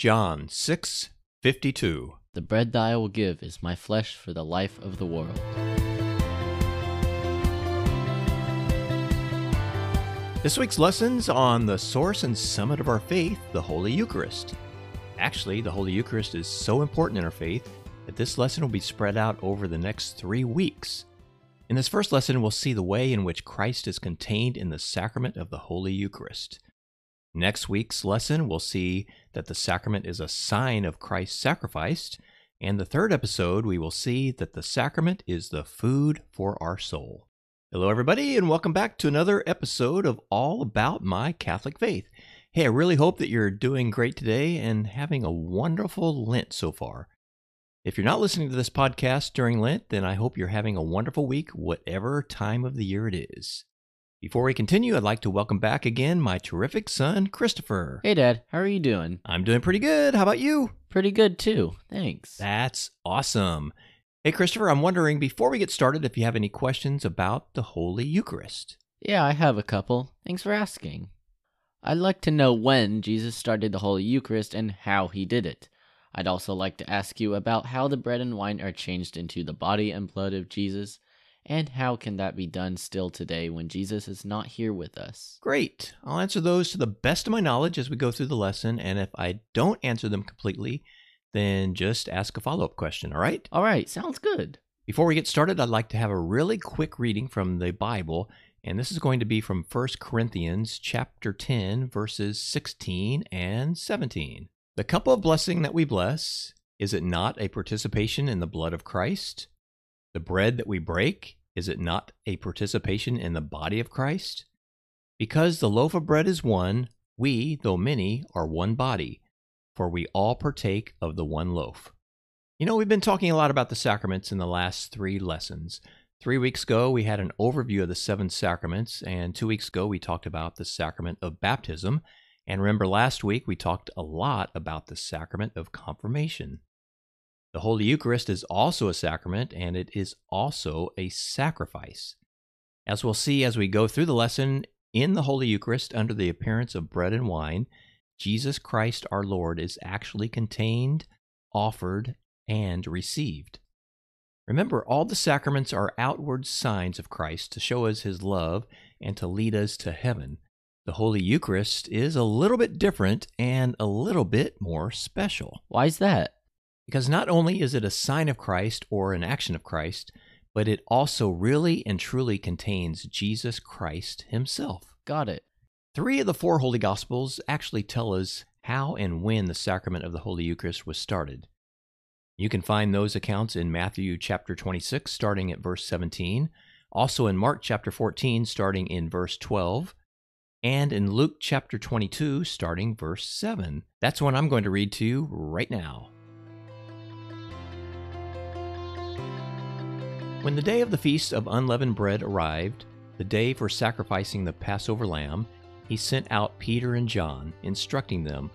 John 6:52. The bread that I will give is my flesh for the life of the world. This week's lessons on the source and summit of our faith, the Holy Eucharist. Actually, the Holy Eucharist is so important in our faith that this lesson will be spread out over the next three weeks. In this first lesson, we'll see the way in which Christ is contained in the sacrament of the Holy Eucharist. Next week's lesson, we'll see that the sacrament is a sign of Christ sacrificed. And the third episode, we will see that the sacrament is the food for our soul. Hello, everybody, and welcome back to another episode of All About My Catholic Faith. Hey, I really hope that you're doing great today and having a wonderful Lent so far. If you're not listening to this podcast during Lent, then I hope you're having a wonderful week, whatever time of the year it is. Before we continue, I'd like to welcome back again my terrific son, Christopher. Hey, Dad, how are you doing? I'm doing pretty good. How about you? Pretty good, too. Thanks. That's awesome. Hey, Christopher, I'm wondering before we get started if you have any questions about the Holy Eucharist. Yeah, I have a couple. Thanks for asking. I'd like to know when Jesus started the Holy Eucharist and how he did it. I'd also like to ask you about how the bread and wine are changed into the body and blood of Jesus, and how can that be done still today when Jesus is not here with us? Great. I'll answer those to the best of my knowledge as we go through the lesson, and if I don't answer them completely, then just ask a follow up question, all right? All right, sounds good. Before we get started, I'd like to have a really quick reading from the Bible, and this is going to be from 1 Corinthians chapter 10 verses 16 and 17. The cup of blessing that we bless, is it not a participation in the blood of Christ? The bread that we break, is it not a participation in the body of Christ? Because the loaf of bread is one, we, though many, are one body for we all partake of the one loaf. You know, we've been talking a lot about the sacraments in the last three lessons. Three weeks ago, we had an overview of the seven sacraments, and two weeks ago, we talked about the sacrament of baptism. And remember, last week, we talked a lot about the sacrament of confirmation. The Holy Eucharist is also a sacrament, and it is also a sacrifice. As we'll see as we go through the lesson, in the Holy Eucharist, under the appearance of bread and wine, Jesus Christ our Lord is actually contained, offered, and received. Remember, all the sacraments are outward signs of Christ to show us his love and to lead us to heaven. The Holy Eucharist is a little bit different and a little bit more special. Why is that? Because not only is it a sign of Christ or an action of Christ, but it also really and truly contains Jesus Christ himself. Got it. Three of the four Holy Gospels actually tell us how and when the sacrament of the Holy Eucharist was started. You can find those accounts in Matthew chapter 26, starting at verse 17, also in Mark chapter 14, starting in verse 12, and in Luke chapter 22, starting verse 7. That's one I'm going to read to you right now. When the day of the Feast of Unleavened Bread arrived, the day for sacrificing the Passover lamb, he sent out Peter and John, instructing them,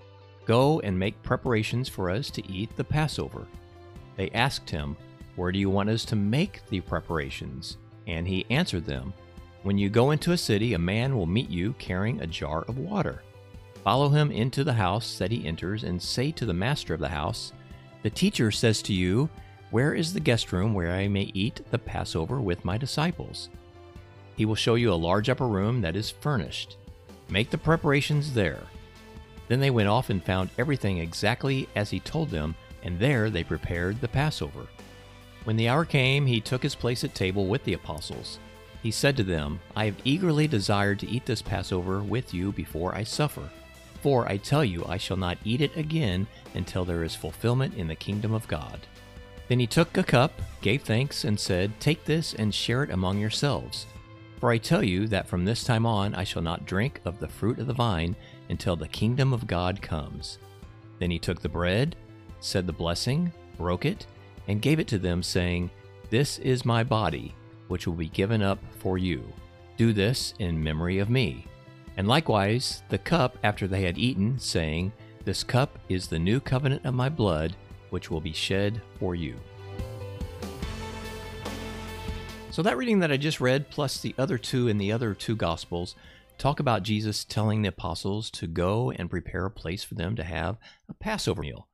Go and make preparations for us to eat the Passover. They asked him, Where do you want us to make the preparations? And he answered them, When you go into a city, a man will meet you carrying a jar of water. Follow him into the house that he enters, and say to the master of the house, The teacher says to you, Where is the guest room where I may eat the Passover with my disciples? He will show you a large upper room that is furnished Make the preparations there. Then they went off and found everything exactly as he told them, and there they prepared the Passover. When the hour came, he took his place at table with the apostles. He said to them, I have eagerly desired to eat this Passover with you before I suffer. For I tell you, I shall not eat it again until there is fulfillment in the kingdom of God. Then he took a cup, gave thanks, and said, Take this and share it among yourselves. For I tell you that from this time on I shall not drink of the fruit of the vine until the kingdom of God comes. Then he took the bread, said the blessing, broke it, and gave it to them, saying, This is my body, which will be given up for you. Do this in memory of me. And likewise the cup after they had eaten, saying, This cup is the new covenant of my blood, which will be shed for you. So, that reading that I just read, plus the other two in the other two Gospels, talk about Jesus telling the apostles to go and prepare a place for them to have a Passover meal.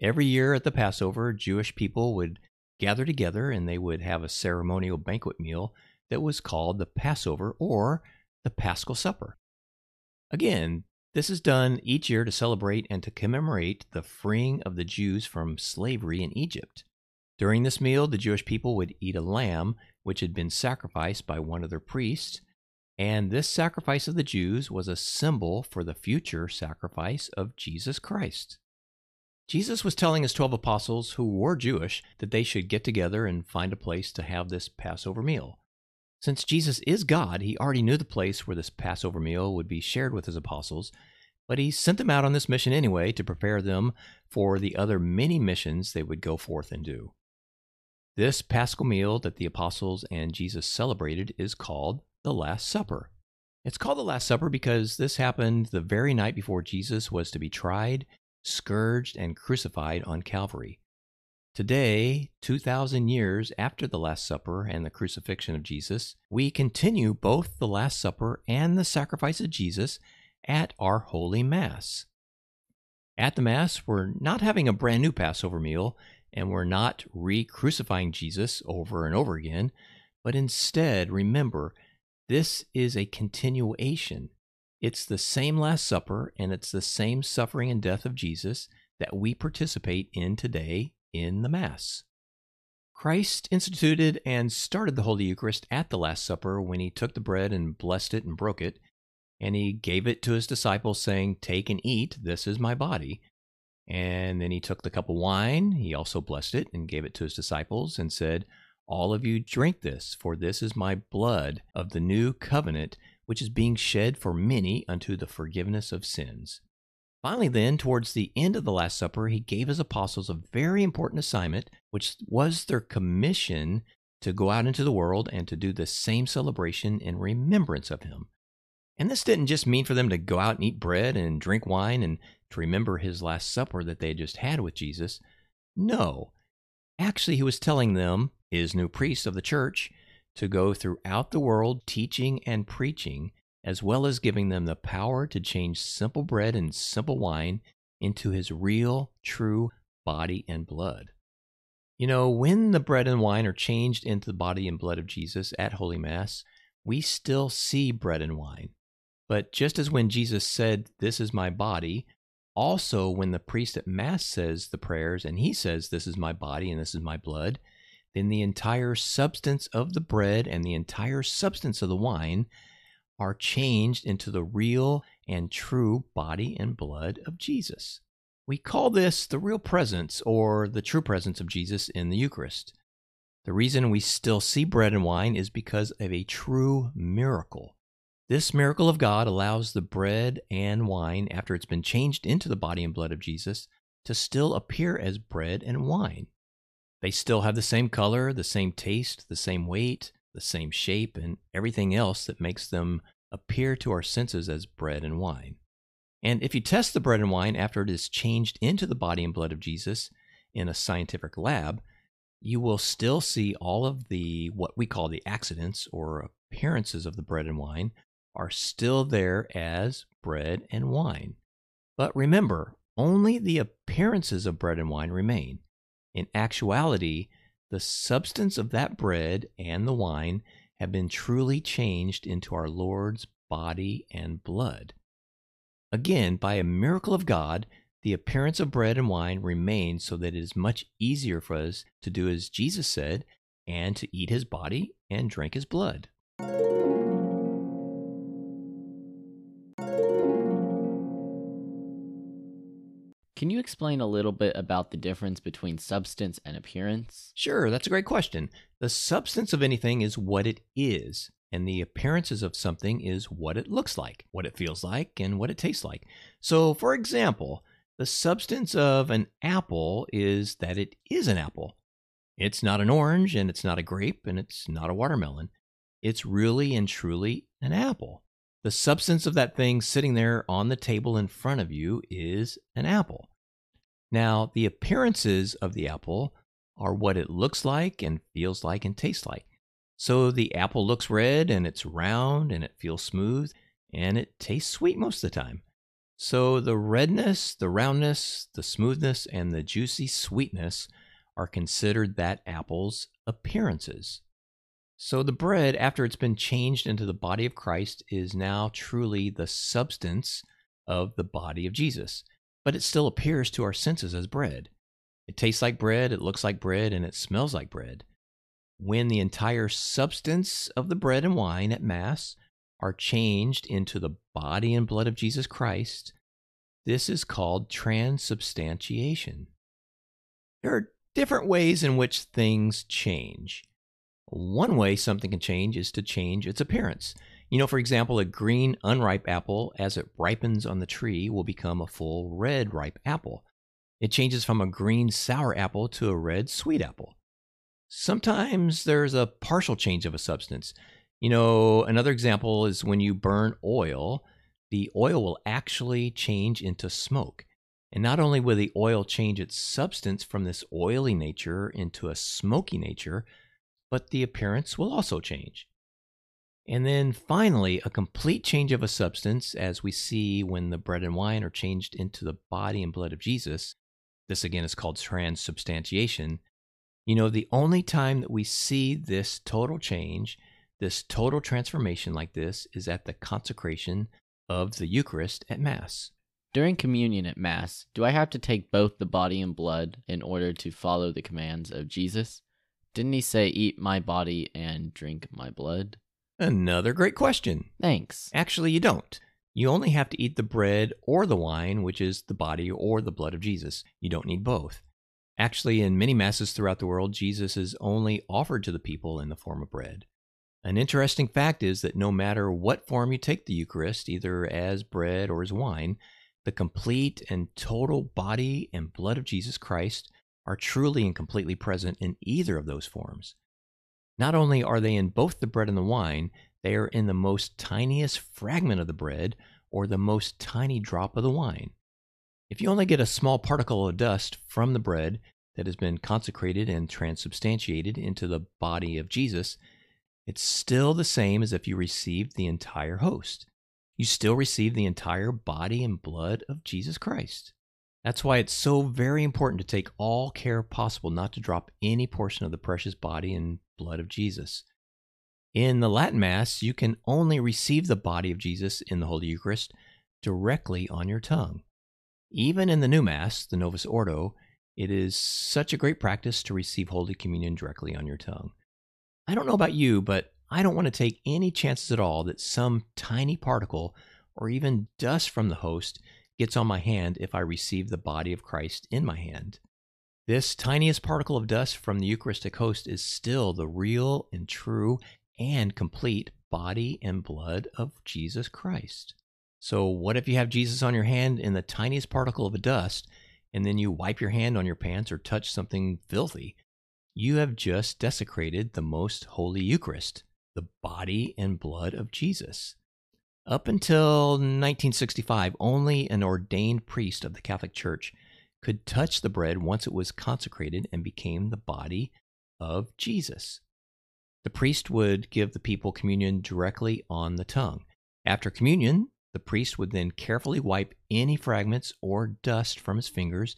Every year at the Passover, Jewish people would gather together and they would have a ceremonial banquet meal that was called the Passover or the Paschal Supper. Again, this is done each year to celebrate and to commemorate the freeing of the Jews from slavery in Egypt. During this meal, the Jewish people would eat a lamb which had been sacrificed by one of their priests, and this sacrifice of the Jews was a symbol for the future sacrifice of Jesus Christ. Jesus was telling his 12 apostles, who were Jewish, that they should get together and find a place to have this Passover meal. Since Jesus is God, he already knew the place where this Passover meal would be shared with his apostles, but he sent them out on this mission anyway to prepare them for the other many missions they would go forth and do. This paschal meal that the apostles and Jesus celebrated is called the Last Supper. It's called the Last Supper because this happened the very night before Jesus was to be tried, scourged, and crucified on Calvary. Today, 2,000 years after the Last Supper and the crucifixion of Jesus, we continue both the Last Supper and the sacrifice of Jesus at our Holy Mass. At the Mass, we're not having a brand new Passover meal and we're not re crucifying Jesus over and over again, but instead, remember, this is a continuation. It's the same Last Supper and it's the same suffering and death of Jesus that we participate in today in the Mass. Christ instituted and started the Holy Eucharist at the Last Supper when he took the bread and blessed it and broke it, and he gave it to his disciples, saying, Take and eat, this is my body. And then he took the cup of wine, he also blessed it and gave it to his disciples, and said, All of you drink this, for this is my blood of the new covenant, which is being shed for many unto the forgiveness of sins. Finally, then, towards the end of the Last Supper, he gave his apostles a very important assignment, which was their commission to go out into the world and to do the same celebration in remembrance of him. And this didn't just mean for them to go out and eat bread and drink wine and to remember his Last Supper that they had just had with Jesus. No. Actually, he was telling them, his new priests of the church, to go throughout the world teaching and preaching as well as giving them the power to change simple bread and simple wine into his real, true body and blood. You know, when the bread and wine are changed into the body and blood of Jesus at Holy Mass, we still see bread and wine. But just as when Jesus said, This is my body, also when the priest at Mass says the prayers and he says, This is my body and this is my blood, then the entire substance of the bread and the entire substance of the wine are changed into the real and true body and blood of Jesus. We call this the real presence or the true presence of Jesus in the Eucharist. The reason we still see bread and wine is because of a true miracle. This miracle of God allows the bread and wine, after it's been changed into the body and blood of Jesus, to still appear as bread and wine. They still have the same color, the same taste, the same weight, the same shape, and everything else that makes them appear to our senses as bread and wine. And if you test the bread and wine after it is changed into the body and blood of Jesus in a scientific lab, you will still see all of the what we call the accidents or appearances of the bread and wine are still there as bread and wine. But remember, only the appearances of bread and wine remain. In actuality, the substance of that bread and the wine have been truly changed into our Lord's body and blood. Again, by a miracle of God, the appearance of bread and wine remains so that it is much easier for us to do as Jesus said and to eat his body and drink his blood. Can you explain a little bit about the difference between substance and appearance? Sure, that's a great question. The substance of anything is what it is, and the appearances of something is what it looks like, what it feels like, and what it tastes like. So, for example, the substance of an apple is that it is an apple. It's not an orange, and it's not a grape, and it's not a watermelon. It's really and truly an apple. The substance of that thing sitting there on the table in front of you is an apple. Now, the appearances of the apple are what it looks like and feels like and tastes like. So the apple looks red and it's round and it feels smooth and it tastes sweet most of the time. So the redness, the roundness, the smoothness, and the juicy sweetness are considered that apple's appearances. So the bread, after it's been changed into the body of Christ, is now truly the substance of the body of Jesus. But it still appears to our senses as bread. It tastes like bread, it looks like bread, and it smells like bread. When the entire substance of the bread and wine at Mass are changed into the body and blood of Jesus Christ, this is called transubstantiation. There are different ways in which things change. One way something can change is to change its appearance. You know, for example, a green unripe apple, as it ripens on the tree, will become a full red ripe apple. It changes from a green sour apple to a red sweet apple. Sometimes there's a partial change of a substance. You know, another example is when you burn oil, the oil will actually change into smoke. And not only will the oil change its substance from this oily nature into a smoky nature, but the appearance will also change. And then finally, a complete change of a substance, as we see when the bread and wine are changed into the body and blood of Jesus. This again is called transubstantiation. You know, the only time that we see this total change, this total transformation like this, is at the consecration of the Eucharist at Mass. During communion at Mass, do I have to take both the body and blood in order to follow the commands of Jesus? Didn't he say, Eat my body and drink my blood? Another great question. Thanks. Actually, you don't. You only have to eat the bread or the wine, which is the body or the blood of Jesus. You don't need both. Actually, in many masses throughout the world, Jesus is only offered to the people in the form of bread. An interesting fact is that no matter what form you take the Eucharist, either as bread or as wine, the complete and total body and blood of Jesus Christ are truly and completely present in either of those forms. Not only are they in both the bread and the wine, they are in the most tiniest fragment of the bread or the most tiny drop of the wine. If you only get a small particle of dust from the bread that has been consecrated and transubstantiated into the body of Jesus, it's still the same as if you received the entire host. You still receive the entire body and blood of Jesus Christ. That's why it's so very important to take all care possible not to drop any portion of the precious body and blood of Jesus. In the Latin Mass, you can only receive the body of Jesus in the Holy Eucharist directly on your tongue. Even in the new Mass, the Novus Ordo, it is such a great practice to receive Holy Communion directly on your tongue. I don't know about you, but I don't want to take any chances at all that some tiny particle or even dust from the host gets on my hand if I receive the body of Christ in my hand. This tiniest particle of dust from the Eucharistic host is still the real and true and complete body and blood of Jesus Christ. So, what if you have Jesus on your hand in the tiniest particle of dust, and then you wipe your hand on your pants or touch something filthy? You have just desecrated the most holy Eucharist, the body and blood of Jesus. Up until 1965, only an ordained priest of the Catholic Church could touch the bread once it was consecrated and became the body of Jesus. The priest would give the people communion directly on the tongue. After communion, the priest would then carefully wipe any fragments or dust from his fingers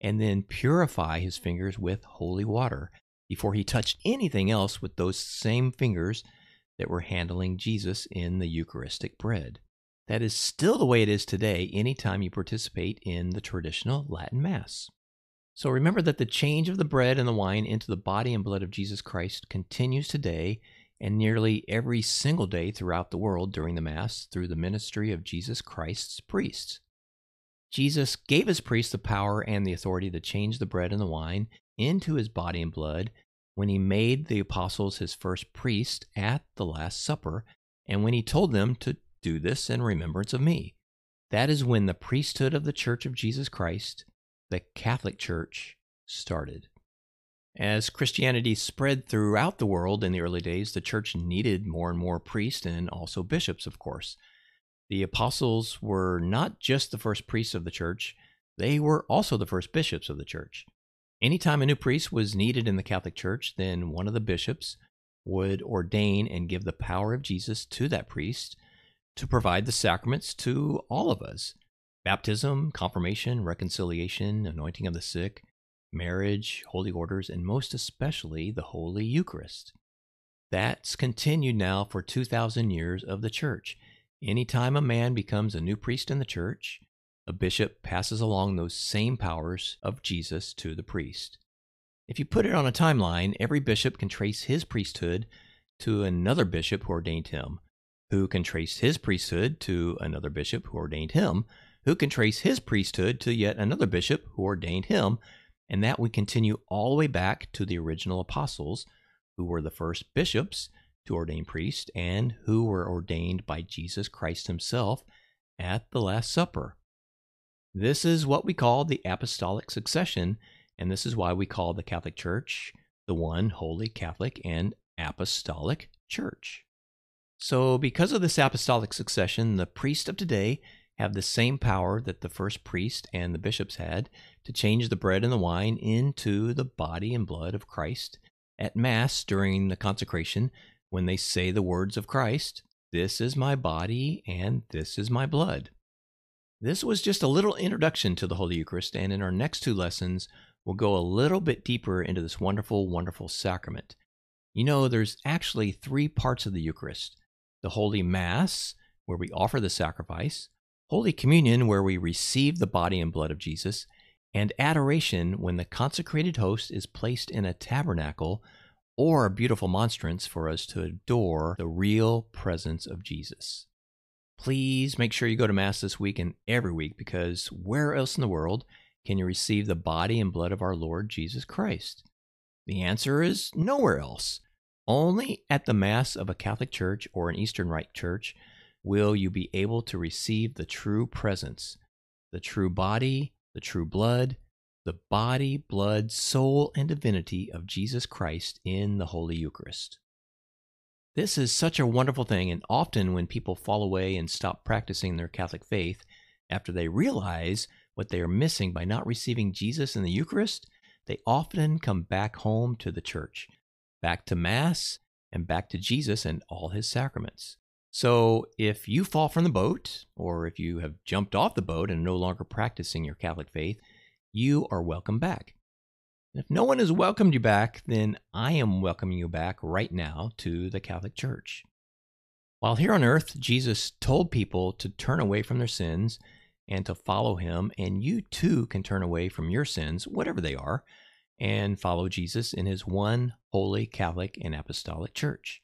and then purify his fingers with holy water before he touched anything else with those same fingers that were handling Jesus in the Eucharistic bread. That is still the way it is today anytime you participate in the traditional Latin Mass. So remember that the change of the bread and the wine into the body and blood of Jesus Christ continues today and nearly every single day throughout the world during the Mass through the ministry of Jesus Christ's priests. Jesus gave his priests the power and the authority to change the bread and the wine into his body and blood when he made the apostles his first priest at the Last Supper and when he told them to do this in remembrance of me. That is when the priesthood of the Church of Jesus Christ, the Catholic Church, started. As Christianity spread throughout the world in the early days, the church needed more and more priests and also bishops, of course. The apostles were not just the first priests of the church, they were also the first bishops of the church. Anytime a new priest was needed in the Catholic Church, then one of the bishops would ordain and give the power of Jesus to that priest to provide the sacraments to all of us baptism, confirmation, reconciliation, anointing of the sick, marriage, holy orders, and most especially the Holy Eucharist. That's continued now for 2,000 years of the church. Anytime a man becomes a new priest in the church, a bishop passes along those same powers of Jesus to the priest. If you put it on a timeline, every bishop can trace his priesthood to another bishop who ordained him, who can trace his priesthood to another bishop who ordained him, who can trace his priesthood to yet another bishop who ordained him, and that we continue all the way back to the original apostles, who were the first bishops to ordain priests and who were ordained by Jesus Christ himself at the Last Supper. This is what we call the apostolic succession, and this is why we call the Catholic Church the one holy Catholic and apostolic church. So, because of this apostolic succession, the priests of today have the same power that the first priest and the bishops had to change the bread and the wine into the body and blood of Christ at Mass during the consecration when they say the words of Christ, This is my body and this is my blood. This was just a little introduction to the Holy Eucharist, and in our next two lessons, we'll go a little bit deeper into this wonderful, wonderful sacrament. You know, there's actually three parts of the Eucharist the Holy Mass, where we offer the sacrifice, Holy Communion, where we receive the body and blood of Jesus, and adoration, when the consecrated host is placed in a tabernacle or a beautiful monstrance for us to adore the real presence of Jesus please make sure you go to Mass this week and every week because where else in the world can you receive the body and blood of our Lord Jesus Christ? The answer is nowhere else. Only at the Mass of a Catholic church or an Eastern Rite church will you be able to receive the true presence, the true body, the true blood, the body, blood, soul, and divinity of Jesus Christ in the Holy Eucharist. This is such a wonderful thing, and often when people fall away and stop practicing their Catholic faith after they realize what they are missing by not receiving Jesus in the Eucharist, they often come back home to the church, back to Mass, and back to Jesus and all his sacraments. So if you fall from the boat, or if you have jumped off the boat and no longer practicing your Catholic faith, you are welcome back. If no one has welcomed you back, then I am welcoming you back right now to the Catholic Church. While here on earth, Jesus told people to turn away from their sins and to follow him, and you too can turn away from your sins, whatever they are, and follow Jesus in his one holy Catholic and Apostolic Church.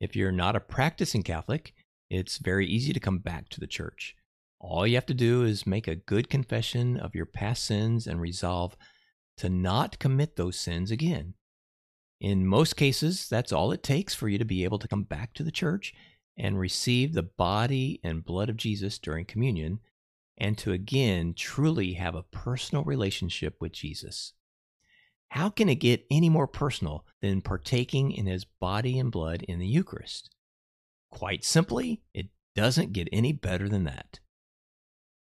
If you're not a practicing Catholic, it's very easy to come back to the church. All you have to do is make a good confession of your past sins and resolve to not commit those sins again. In most cases, that's all it takes for you to be able to come back to the church and receive the body and blood of Jesus during communion, and to again truly have a personal relationship with Jesus. How can it get any more personal than partaking in his body and blood in the Eucharist? Quite simply, it doesn't get any better than that.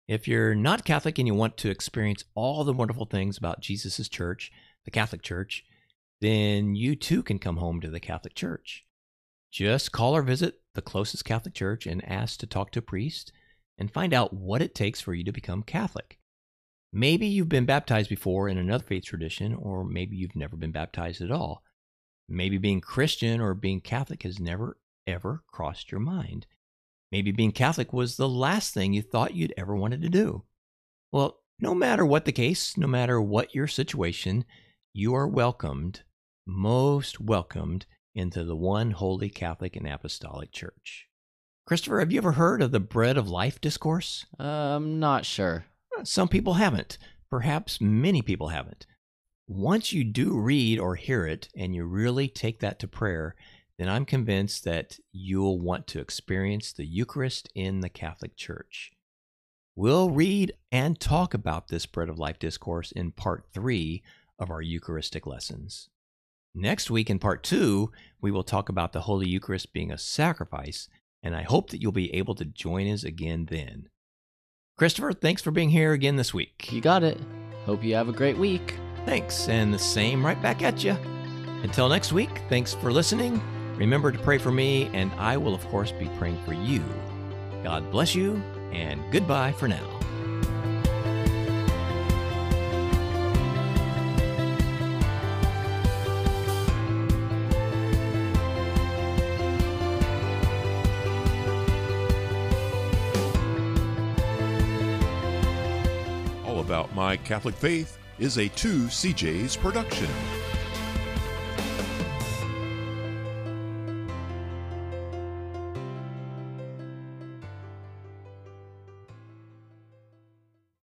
If you're not Catholic and you want to experience all the wonderful things about Jesus' church, the Catholic Church, then you too can come home to the Catholic Church. Just call or visit the closest Catholic church and ask to talk to a priest and find out what it takes for you to become Catholic. Maybe you've been baptized before in another faith tradition, or maybe you've never been baptized at all. Maybe being Christian or being Catholic has never, ever crossed your mind. Maybe being Catholic was the last thing you thought you'd ever wanted to do. Well, no matter what the case, no matter what your situation, you are welcomed, most welcomed, into the one holy Catholic and Apostolic Church. Christopher, have you ever heard of the Bread of Life discourse? Uh, I'm not sure. Some people haven't. Perhaps many people haven't. Once you do read or hear it and you really take that to prayer, then I'm convinced that you'll want to experience the Eucharist in the Catholic Church. We'll read and talk about this Bread of Life discourse in part three of our Eucharistic lessons. Next week, in part two, we will talk about the Holy Eucharist being a sacrifice, and I hope that you'll be able to join us again then. Christopher, thanks for being here again this week. You got it. Hope you have a great week. Thanks, and the same right back at you. Until next week, thanks for listening Remember to pray for me, and I will, of course, be praying for you. God bless you, and goodbye for now. All About My Catholic Faith is a 2CJ's production.